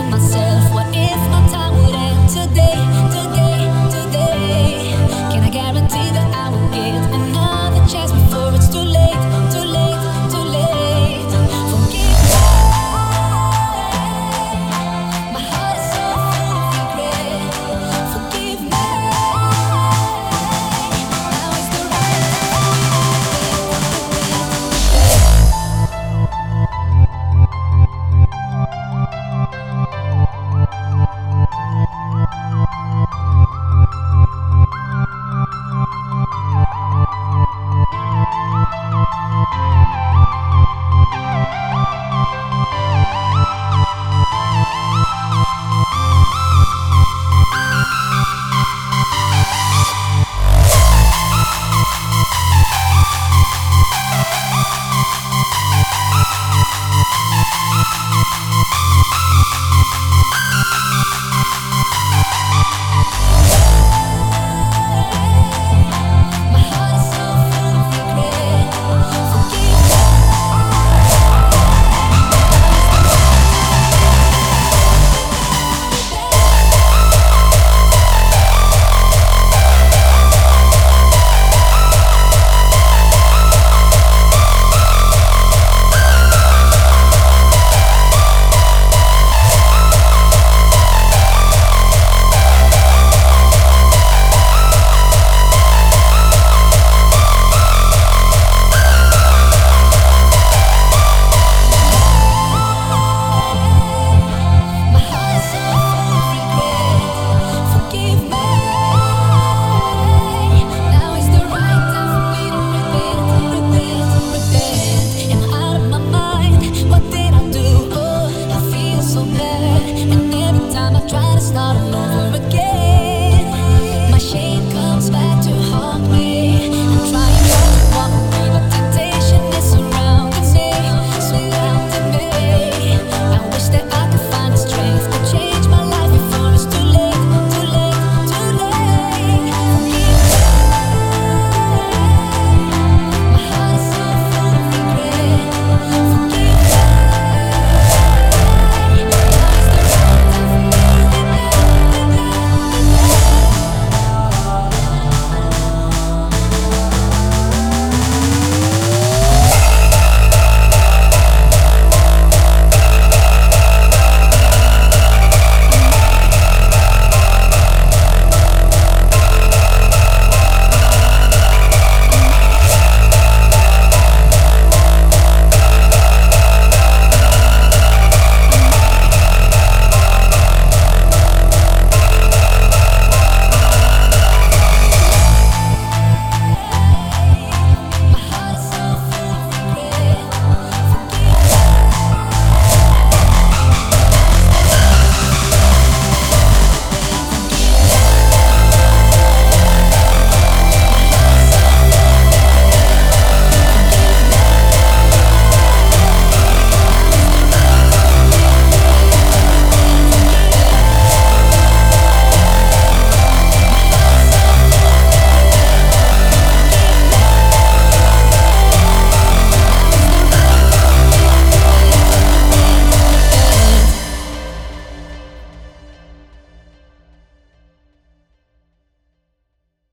to myself